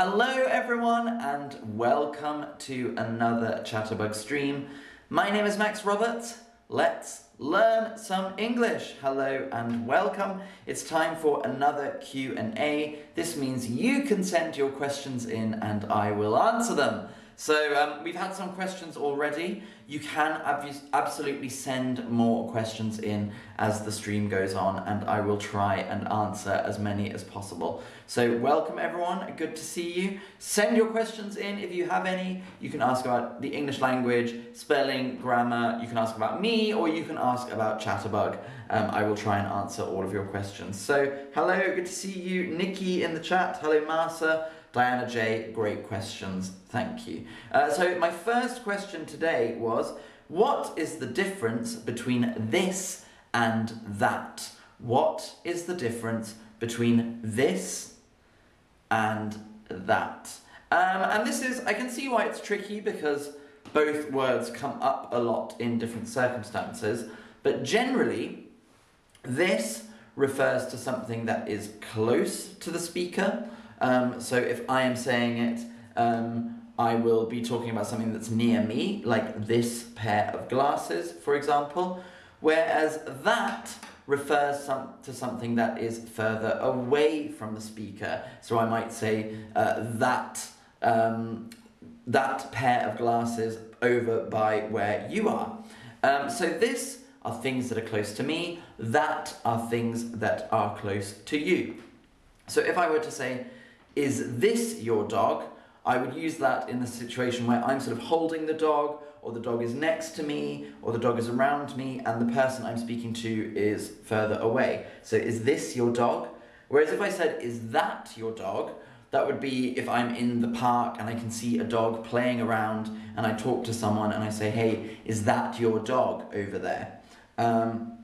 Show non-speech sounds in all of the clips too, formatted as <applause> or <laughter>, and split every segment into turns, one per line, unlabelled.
Hello everyone and welcome to another Chatterbug stream. My name is Max Roberts. Let's learn some English. Hello and welcome. It's time for another Q&A. This means you can send your questions in and I will answer them. So um, we've had some questions already. You can absolutely send more questions in as the stream goes on and I will try and answer as many as possible. So welcome everyone, good to see you. Send your questions in if you have any. You can ask about the English language, spelling, grammar, you can ask about me or you can ask about Chatterbug. Um, I will try and answer all of your questions. So hello, good to see you. Nikki in the chat, hello Marsa. Diana J, great questions. Thank you. Uh, so my first question today was, what is the difference between this and that? What is the difference between this and that? Um, and this is, I can see why it's tricky because both words come up a lot in different circumstances, but generally, this refers to something that is close to the speaker, um, so if I am saying it, um, I will be talking about something that's near me, like this pair of glasses, for example, whereas that refers some, to something that is further away from the speaker. So I might say uh, that, um, that pair of glasses over by where you are. Um, so this are things that are close to me, that are things that are close to you. So if I were to say, is this your dog? I would use that in the situation where I'm sort of holding the dog, or the dog is next to me, or the dog is around me, and the person I'm speaking to is further away. So, is this your dog? Whereas if I said, is that your dog? That would be if I'm in the park and I can see a dog playing around and I talk to someone and I say, hey, is that your dog over there? Um,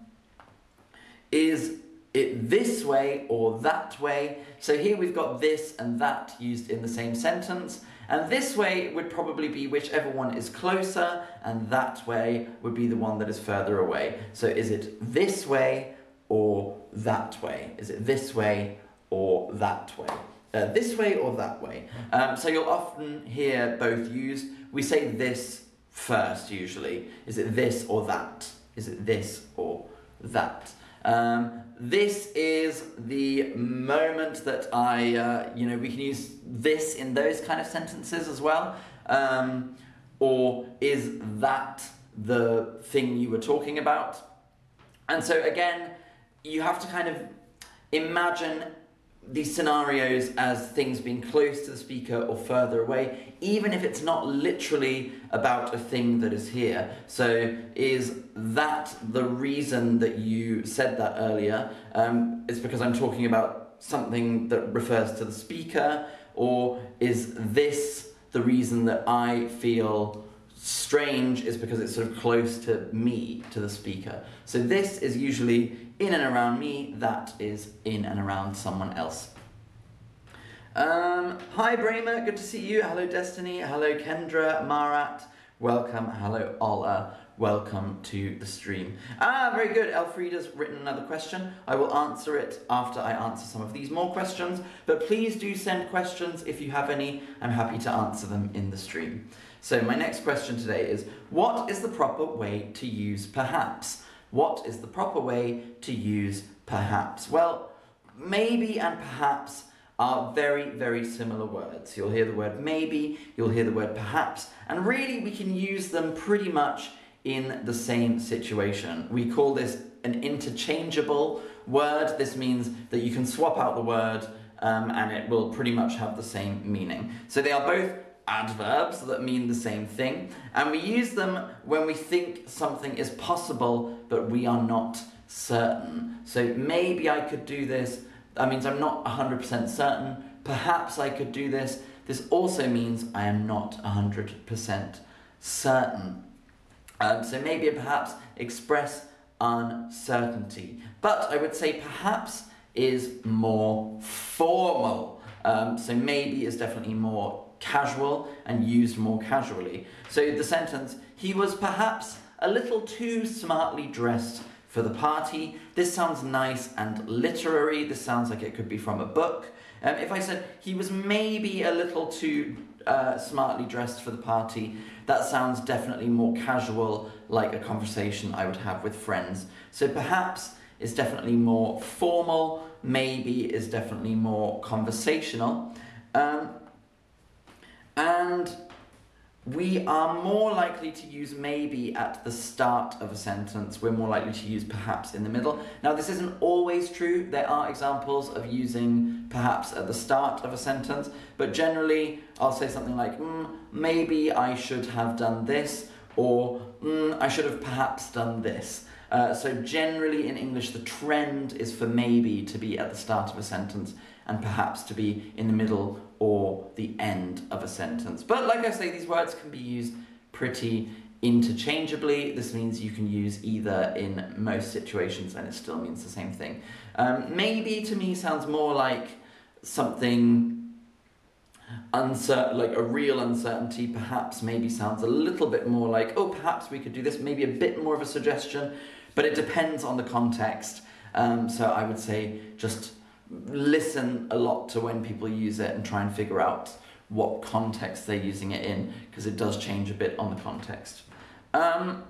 is it this way or that way. So here we've got this and that used in the same sentence. And this way would probably be whichever one is closer, and that way would be the one that is further away. So is it this way or that way? Is it this way or that way? Uh, this way or that way. Um, so you'll often hear both used. We say this first usually. Is it this or that? Is it this or that? Um, this is the moment that I, uh, you know, we can use this in those kind of sentences as well. Um, or is that the thing you were talking about? And so again, you have to kind of imagine these scenarios as things being close to the speaker or further away, even if it's not literally about a thing that is here. So, is that the reason that you said that earlier? Um, it's because I'm talking about something that refers to the speaker, or is this the reason that I feel strange is because it's sort of close to me, to the speaker. So this is usually in and around me, that is in and around someone else. Um, hi Bramer, good to see you. Hello Destiny, hello Kendra, Marat, welcome, hello Ola, welcome to the stream. Ah, very good, Elfrieda's written another question. I will answer it after I answer some of these more questions, but please do send questions if you have any. I'm happy to answer them in the stream. So my next question today is, what is the proper way to use perhaps? What is the proper way to use perhaps? Well, maybe and perhaps are very, very similar words. You'll hear the word maybe, you'll hear the word perhaps, and really we can use them pretty much in the same situation. We call this an interchangeable word. This means that you can swap out the word um, and it will pretty much have the same meaning. So they are both adverbs that mean the same thing, and we use them when we think something is possible, but we are not certain. So maybe I could do this, that means I'm not 100% certain, perhaps I could do this. This also means I am not 100% certain. Um, so maybe perhaps express uncertainty. But I would say perhaps is more formal. Um, so maybe is definitely more casual and used more casually. So the sentence, he was perhaps a little too smartly dressed for the party. This sounds nice and literary. This sounds like it could be from a book. Um, if I said he was maybe a little too uh, smartly dressed for the party, that sounds definitely more casual, like a conversation I would have with friends. So perhaps is definitely more formal, maybe is definitely more conversational. Um, and we are more likely to use maybe at the start of a sentence. We're more likely to use perhaps in the middle. Now, this isn't always true. There are examples of using perhaps at the start of a sentence, but generally, I'll say something like, mm, maybe I should have done this, or mm, I should have perhaps done this. Uh, so, generally in English, the trend is for maybe to be at the start of a sentence and perhaps to be in the middle or the end of a sentence. But like I say, these words can be used pretty interchangeably. This means you can use either in most situations and it still means the same thing. Um, maybe to me sounds more like something uncertain, like a real uncertainty, perhaps maybe sounds a little bit more like, oh, perhaps we could do this, maybe a bit more of a suggestion, but it depends on the context. Um, so I would say just listen a lot to when people use it and try and figure out what context they're using it in because it does change a bit on the context. Um,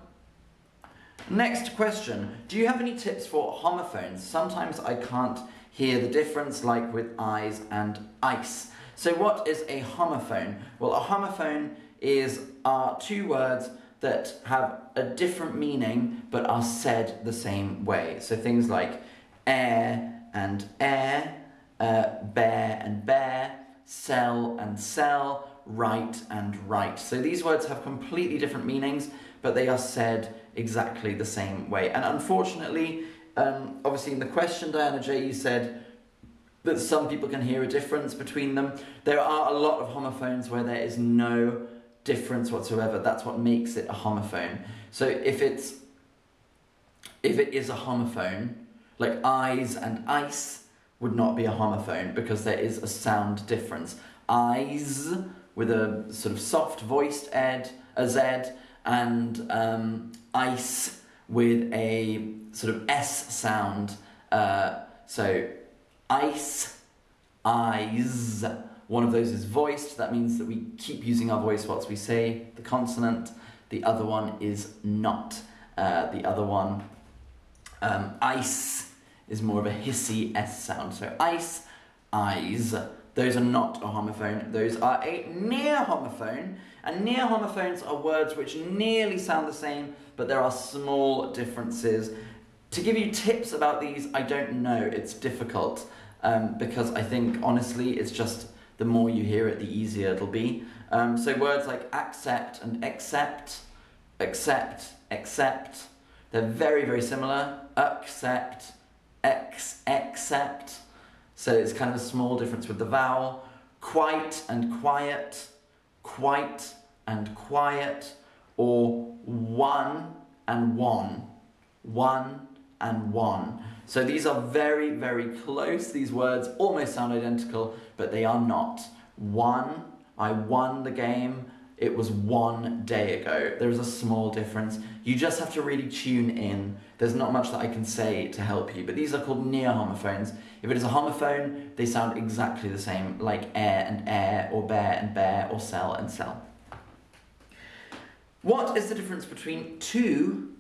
next question Do you have any tips for homophones? Sometimes I can't hear the difference, like with eyes and ice. So, what is a homophone? Well, a homophone is are two words that have a different meaning but are said the same way. So, things like air and air, uh, bear and bear, sell and sell, right and right. So these words have completely different meanings, but they are said exactly the same way. And unfortunately, um, obviously in the question, Diana J, you said that some people can hear a difference between them. There are a lot of homophones where there is no difference whatsoever. That's what makes it a homophone. So if it's if it is a homophone, like eyes and ice would not be a homophone because there is a sound difference. Eyes with a sort of soft voiced ed, a z, and um, ice with a sort of s sound. Uh, so ice, eyes. One of those is voiced. That means that we keep using our voice whilst we say the consonant. The other one is not. Uh, the other one um, ice is more of a hissy S sound. So ice, eyes, those are not a homophone. Those are a near homophone. And near homophones are words which nearly sound the same, but there are small differences. To give you tips about these, I don't know. It's difficult um, because I think, honestly, it's just the more you hear it, the easier it'll be. Um, so words like accept and accept, accept, accept, they're very, very similar. Accept, ex, accept. So it's kind of a small difference with the vowel. Quite and quiet, quite and quiet, or one and one, one and one. So these are very, very close. These words almost sound identical, but they are not. One, I won the game, it was one day ago. There is a small difference. You just have to really tune in. There's not much that I can say to help you, but these are called near homophones. If it is a homophone, they sound exactly the same, like air and air, or bear and bear, or cell and cell. What is the difference between to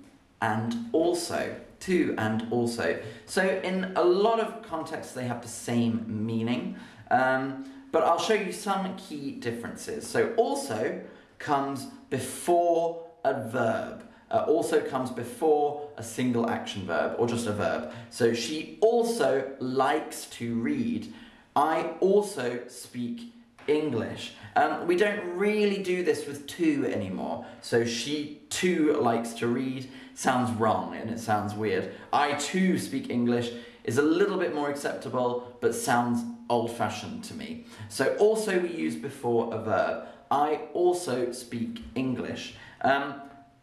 and also? To and also. So, in a lot of contexts, they have the same meaning. Um, but I'll show you some key differences. So also comes before a verb. Uh, also comes before a single action verb or just a verb. So she also likes to read. I also speak English. Um, we don't really do this with to anymore. So she too likes to read sounds wrong and it sounds weird. I too speak English is a little bit more acceptable but sounds old fashioned to me. So also we use before a verb. I also speak English. Um,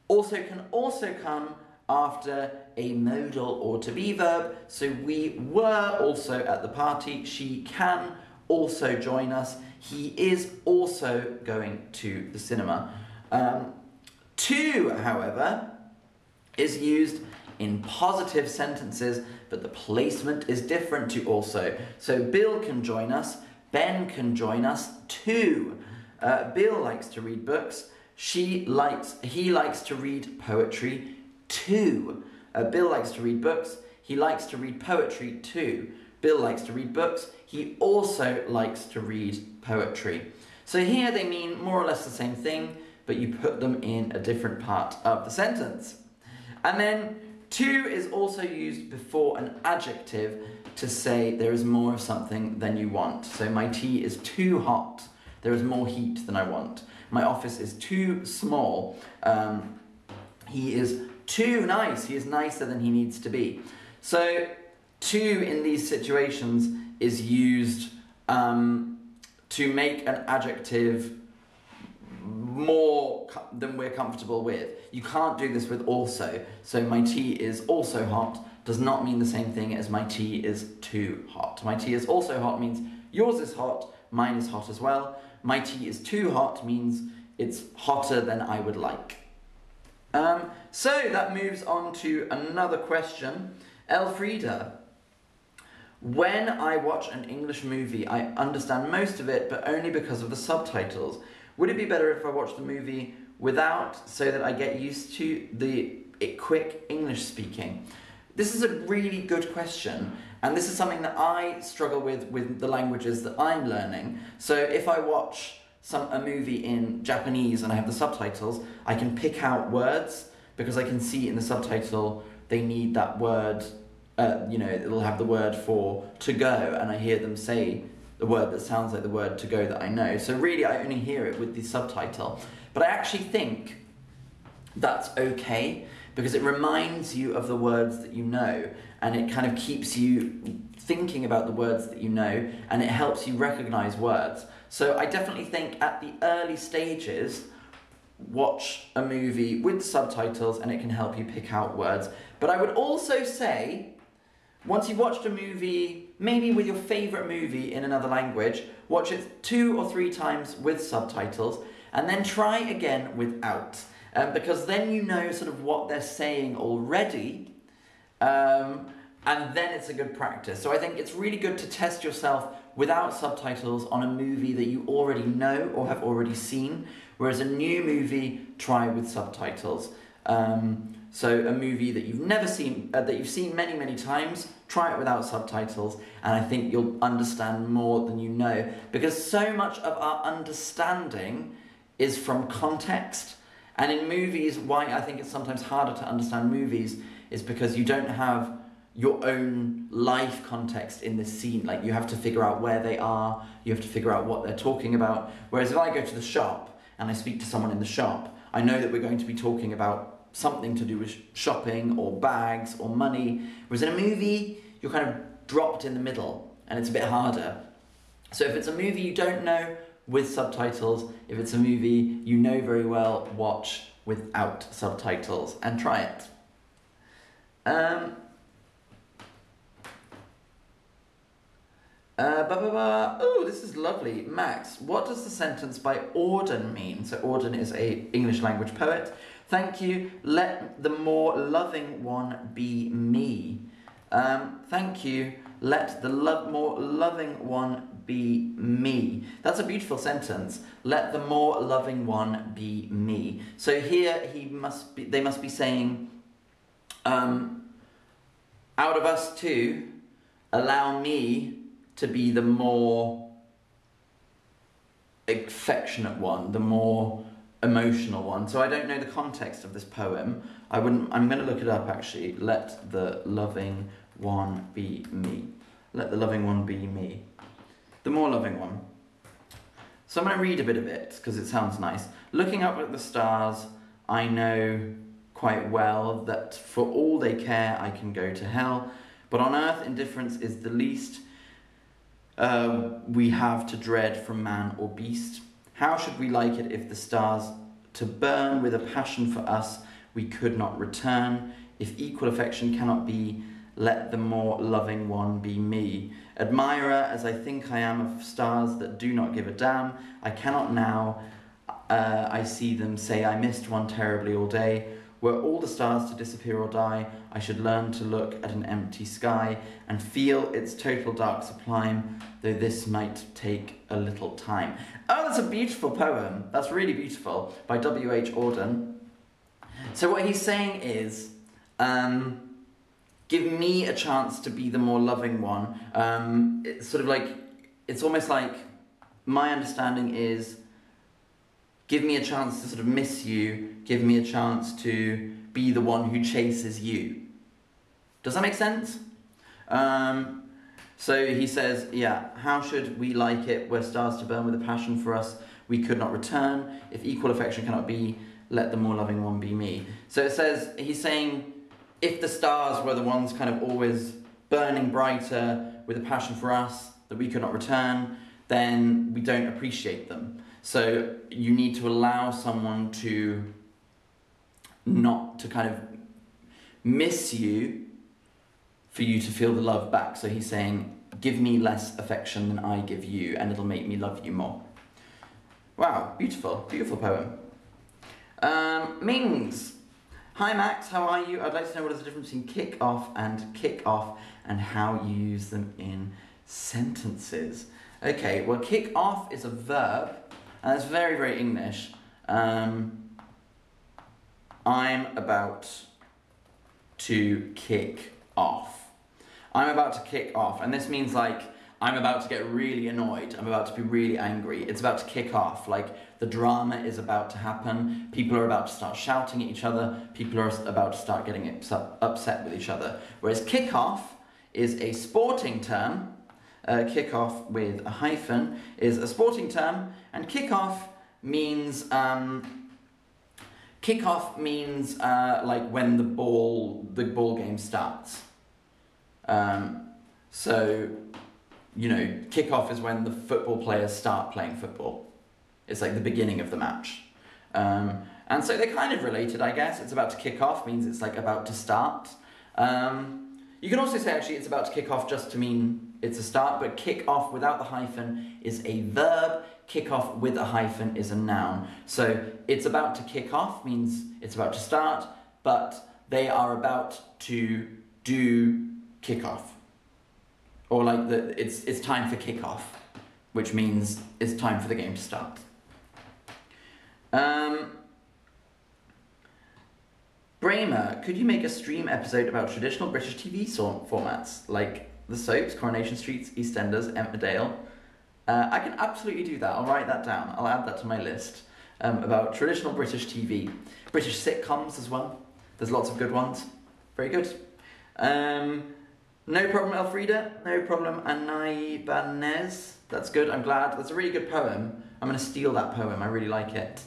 also can also come after a modal or to be verb. So we were also at the party. She can also join us. He is also going to the cinema. Um, to, however, is used in positive sentences, but the placement is different to also. So Bill can join us, Ben can join us too. Uh, Bill likes to read books. She likes, he likes to read poetry too. Uh, Bill likes to read books. He likes to read poetry too. Bill likes to read books. He also likes to read poetry. So here they mean more or less the same thing, but you put them in a different part of the sentence. And then to is also used before an adjective to say there is more of something than you want. So my tea is too hot. There is more heat than I want. My office is too small. Um, he is too nice. He is nicer than he needs to be. So to in these situations is used um, to make an adjective more than we're comfortable with. You can't do this with also. So my tea is also hot does not mean the same thing as my tea is too hot. My tea is also hot means yours is hot, mine is hot as well. My tea is too hot means it's hotter than I would like. Um, so that moves on to another question. Elfrida, when I watch an English movie, I understand most of it, but only because of the subtitles. Would it be better if I watched the movie without so that I get used to the quick English speaking? This is a really good question, and this is something that I struggle with with the languages that I'm learning. So if I watch some a movie in Japanese and I have the subtitles, I can pick out words because I can see in the subtitle they need that word. Uh, you know, it'll have the word for to go, and I hear them say the word that sounds like the word to go that I know. So really, I only hear it with the subtitle. But I actually think that's okay because it reminds you of the words that you know and it kind of keeps you thinking about the words that you know and it helps you recognize words. So I definitely think at the early stages, watch a movie with subtitles and it can help you pick out words. But I would also say once you've watched a movie, maybe with your favourite movie in another language, watch it two or three times with subtitles, and then try again without. Um, because then you know sort of what they're saying already, um, and then it's a good practice. So I think it's really good to test yourself without subtitles on a movie that you already know or have already seen, whereas a new movie, try with subtitles. Um, so a movie that you've never seen, uh, that you've seen many, many times, try it without subtitles, and I think you'll understand more than you know. Because so much of our understanding is from context. And in movies, why I think it's sometimes harder to understand movies is because you don't have your own life context in this scene. Like you have to figure out where they are, you have to figure out what they're talking about. Whereas if I go to the shop and I speak to someone in the shop, I know that we're going to be talking about something to do with shopping or bags or money. Whereas in a movie, you're kind of dropped in the middle and it's a bit harder. So if it's a movie you don't know with subtitles, if it's a movie you know very well, watch without subtitles and try it. Um, uh, Oh, this is lovely. Max, what does the sentence by Auden mean? So Auden is a English language poet. Thank you. Let the more loving one be me. Um, thank you. Let the lo- more loving one be me. That's a beautiful sentence. Let the more loving one be me. So here he must be. They must be saying, um, out of us two, allow me to be the more affectionate one, the more emotional one. So I don't know the context of this poem. I wouldn't. I'm going to look it up actually. Let the loving one be me. Let the loving one be me. The more loving one. So I'm going to read a bit of it because it sounds nice. Looking up at the stars, I know quite well that for all they care, I can go to hell. But on earth, indifference is the least uh, we have to dread from man or beast. How should we like it if the stars to burn with a passion for us we could not return? If equal affection cannot be, let the more loving one be me. Admirer as I think I am of stars that do not give a damn, I cannot now, uh, I see them say I missed one terribly all day. Were all the stars to disappear or die, I should learn to look at an empty sky and feel its total dark sublime, though this might take a little time. Oh, that's a beautiful poem. That's really beautiful by W.H. Auden. So, what he's saying is, um, give me a chance to be the more loving one. Um, it's sort of like, it's almost like my understanding is give me a chance to sort of miss you, give me a chance to be the one who chases you. Does that make sense? Um, so he says, yeah, how should we like it where stars to burn with a passion for us we could not return? If equal affection cannot be, let the more loving one be me. So it says, he's saying, if the stars were the ones kind of always burning brighter with a passion for us that we could not return, then we don't appreciate them. So you need to allow someone to not to kind of miss you for you to feel the love back. So he's saying, give me less affection than I give you, and it'll make me love you more. Wow, beautiful, beautiful poem. Um, Mings. Hi Max, how are you? I'd like to know what is the difference between kick off and kick off and how you use them in sentences. Okay, well, kick off is a verb and it's very, very English. Um, I'm about to kick off. I'm about to kick off, and this means like I'm about to get really annoyed. I'm about to be really angry. It's about to kick off. Like the drama is about to happen. People are about to start shouting at each other. People are about to start getting upset with each other. Whereas kick off is a sporting term uh, kick-off with a hyphen is a sporting term, and kick-off means um, kick-off means uh, like when the ball the ball game starts. Um, so, you know, kick-off is when the football players start playing football. It's like the beginning of the match. Um, and so they're kind of related, I guess. It's about to kick off means it's like about to start. Um, you can also say actually it's about to kick off just to mean it's a start, but kick off without the hyphen is a verb. Kick off with a hyphen is a noun. So it's about to kick off means it's about to start, but they are about to do kick off. Or like the, it's, it's time for kick off, which means it's time for the game to start. Um, could you make a stream episode about traditional British TV formats like the Soaps, Coronation Streets, EastEnders, Emmerdale. Uh, I can absolutely do that. I'll write that down. I'll add that to my list um, about traditional British TV. British sitcoms as well. There's lots of good ones. Very good. Um, no problem, Elfrida. No problem, Anai Banez. That's good. I'm glad. That's a really good poem. I'm going to steal that poem. I really like it.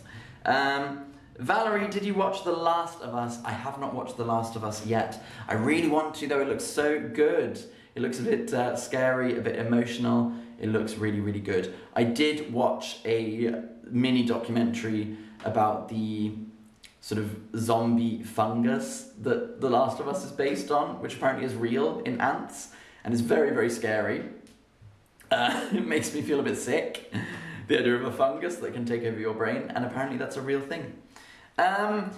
Um, Valerie, did you watch The Last of Us? I have not watched The Last of Us yet. I really want to, though. It looks so good. It looks a bit uh, scary, a bit emotional. It looks really, really good. I did watch a mini documentary about the sort of zombie fungus that The Last of Us is based on, which apparently is real in ants and is very, very scary. Uh, <laughs> it makes me feel a bit sick, the idea of a fungus that can take over your brain, and apparently that's a real thing. Um,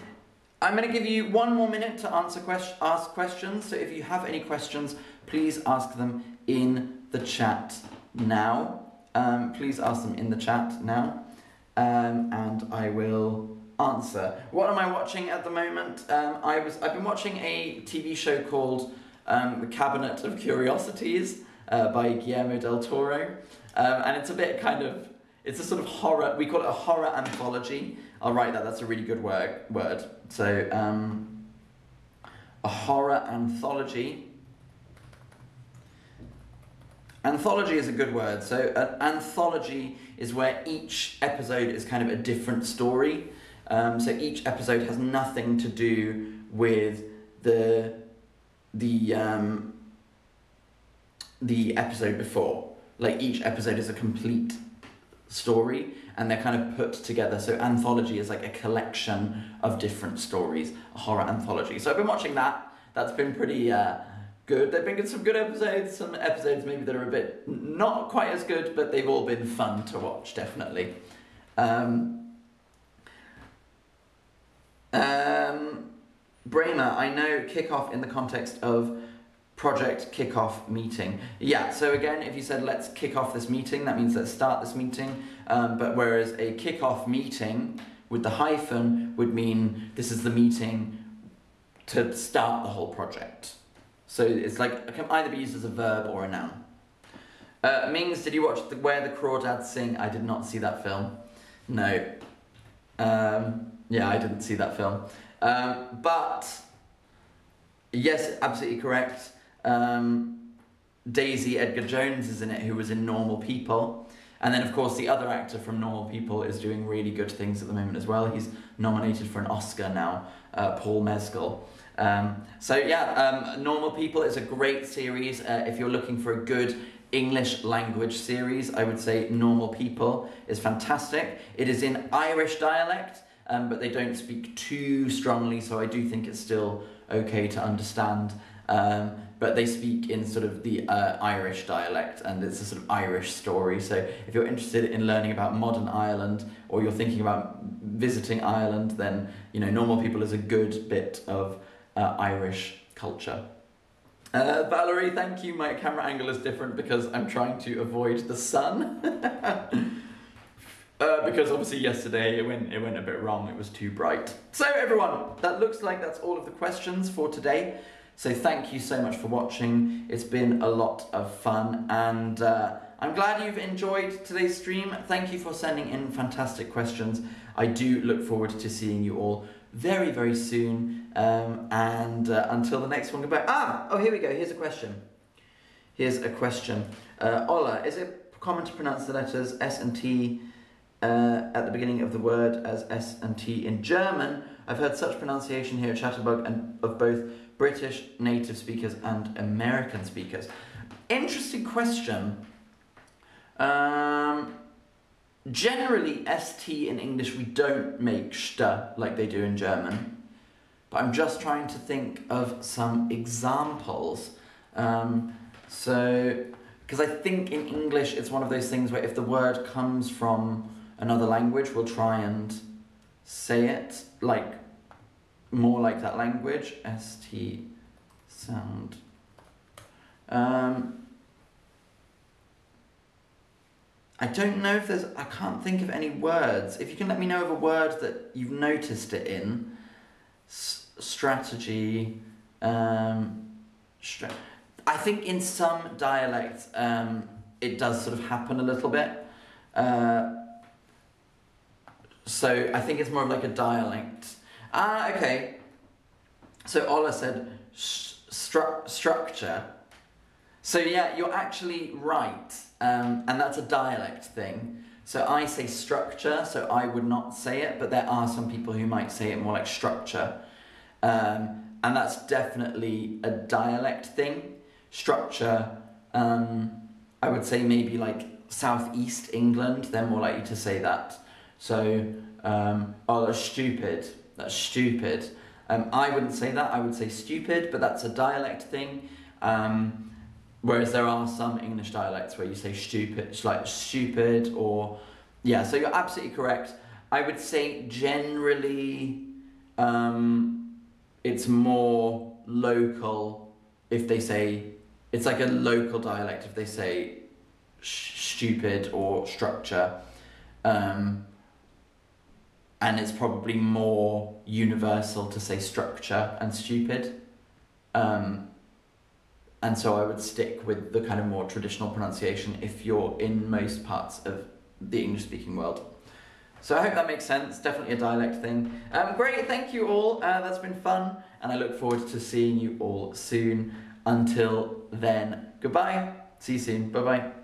I'm going to give you one more minute to answer quest- ask questions. So if you have any questions, please ask them in the chat now. Um, please ask them in the chat now, um, and I will answer. What am I watching at the moment? Um, I was I've been watching a TV show called um, The Cabinet of Curiosities uh, by Guillermo del Toro, um, and it's a bit kind of it's a sort of horror. We call it a horror anthology. I'll write that. That's a really good word. Word. So um, a horror anthology Anthology is a good word. So, an anthology is where each episode is kind of a different story. Um, so each episode has nothing to do with the the um, the episode before. Like each episode is a complete story, and they're kind of put together. So anthology is like a collection of different stories, a horror anthology. So I've been watching that. That's been pretty. Uh, good. They've been some good episodes, some episodes maybe that are a bit not quite as good, but they've all been fun to watch, definitely. Um, um, Bremer, I know kickoff in the context of project kickoff meeting. Yeah, so again, if you said let's kick off this meeting, that means let's start this meeting. Um, but whereas a kickoff meeting with the hyphen would mean this is the meeting to start the whole project. So it's like it can either be used as a verb or a noun. Uh, Mings, did you watch the, Where the Crawdads Sing? I did not see that film. No. Um, yeah, I didn't see that film. Um, but yes, absolutely correct. Um, Daisy Edgar Jones is in it, who was in Normal People. And then, of course, the other actor from Normal People is doing really good things at the moment as well. He's nominated for an Oscar now, uh, Paul Mescal. Um, so, yeah, um, Normal People is a great series. Uh, if you're looking for a good English language series, I would say Normal People is fantastic. It is in Irish dialect, um, but they don't speak too strongly, so I do think it's still okay to understand. Um, but they speak in sort of the uh, Irish dialect, and it's a sort of Irish story. So if you're interested in learning about modern Ireland, or you're thinking about visiting Ireland, then you know Normal People is a good bit of uh, Irish culture. Uh, Valerie, thank you. My camera angle is different because I'm trying to avoid the sun. <laughs> uh, because obviously yesterday it went it went a bit wrong. It was too bright. So everyone, that looks like that's all of the questions for today. So thank you so much for watching. It's been a lot of fun and uh, I'm glad you've enjoyed today's stream. Thank you for sending in fantastic questions. I do look forward to seeing you all very, very soon. Um, and uh, until the next one, goodbye. Ah, oh, here we go. Here's a question. Here's a question. Uh, Ola, is it common to pronounce the letters S and T uh, at the beginning of the word as S and T in German? I've heard such pronunciation here at Chatterbug and of both British native speakers and American speakers? Interesting question. Um, generally, ST in English, we don't make st like they do in German. But I'm just trying to think of some examples. Um, so, because I think in English it's one of those things where if the word comes from another language, we'll try and say it like more like that language, ST sound. Um, I don't know if there's, I can't think of any words. If you can let me know of a word that you've noticed it in, S strategy, um, stra I think in some dialects um, it does sort of happen a little bit. Uh, so I think it's more of like a dialect Ah, okay. So Ola said stru structure. So yeah, you're actually right, um, and that's a dialect thing. So I say structure, so I would not say it, but there are some people who might say it more like structure. Um, and that's definitely a dialect thing. Structure, um, I would say maybe like southeast England, they're more likely to say that. So, um, oh, that's stupid. That's stupid. Um, I wouldn't say that. I would say stupid, but that's a dialect thing. Um, whereas there are some English dialects where you say stupid, like stupid, or yeah. So you're absolutely correct. I would say generally, um, it's more local if they say it's like a local dialect if they say stupid or structure. Um, and it's probably more universal to say structure and stupid. Um, and so I would stick with the kind of more traditional pronunciation if you're in most parts of the English speaking world. So I hope that makes sense. Definitely a dialect thing. Um, great, thank you all. Uh, that's been fun, and I look forward to seeing you all soon. Until then, goodbye. See you soon. Bye bye.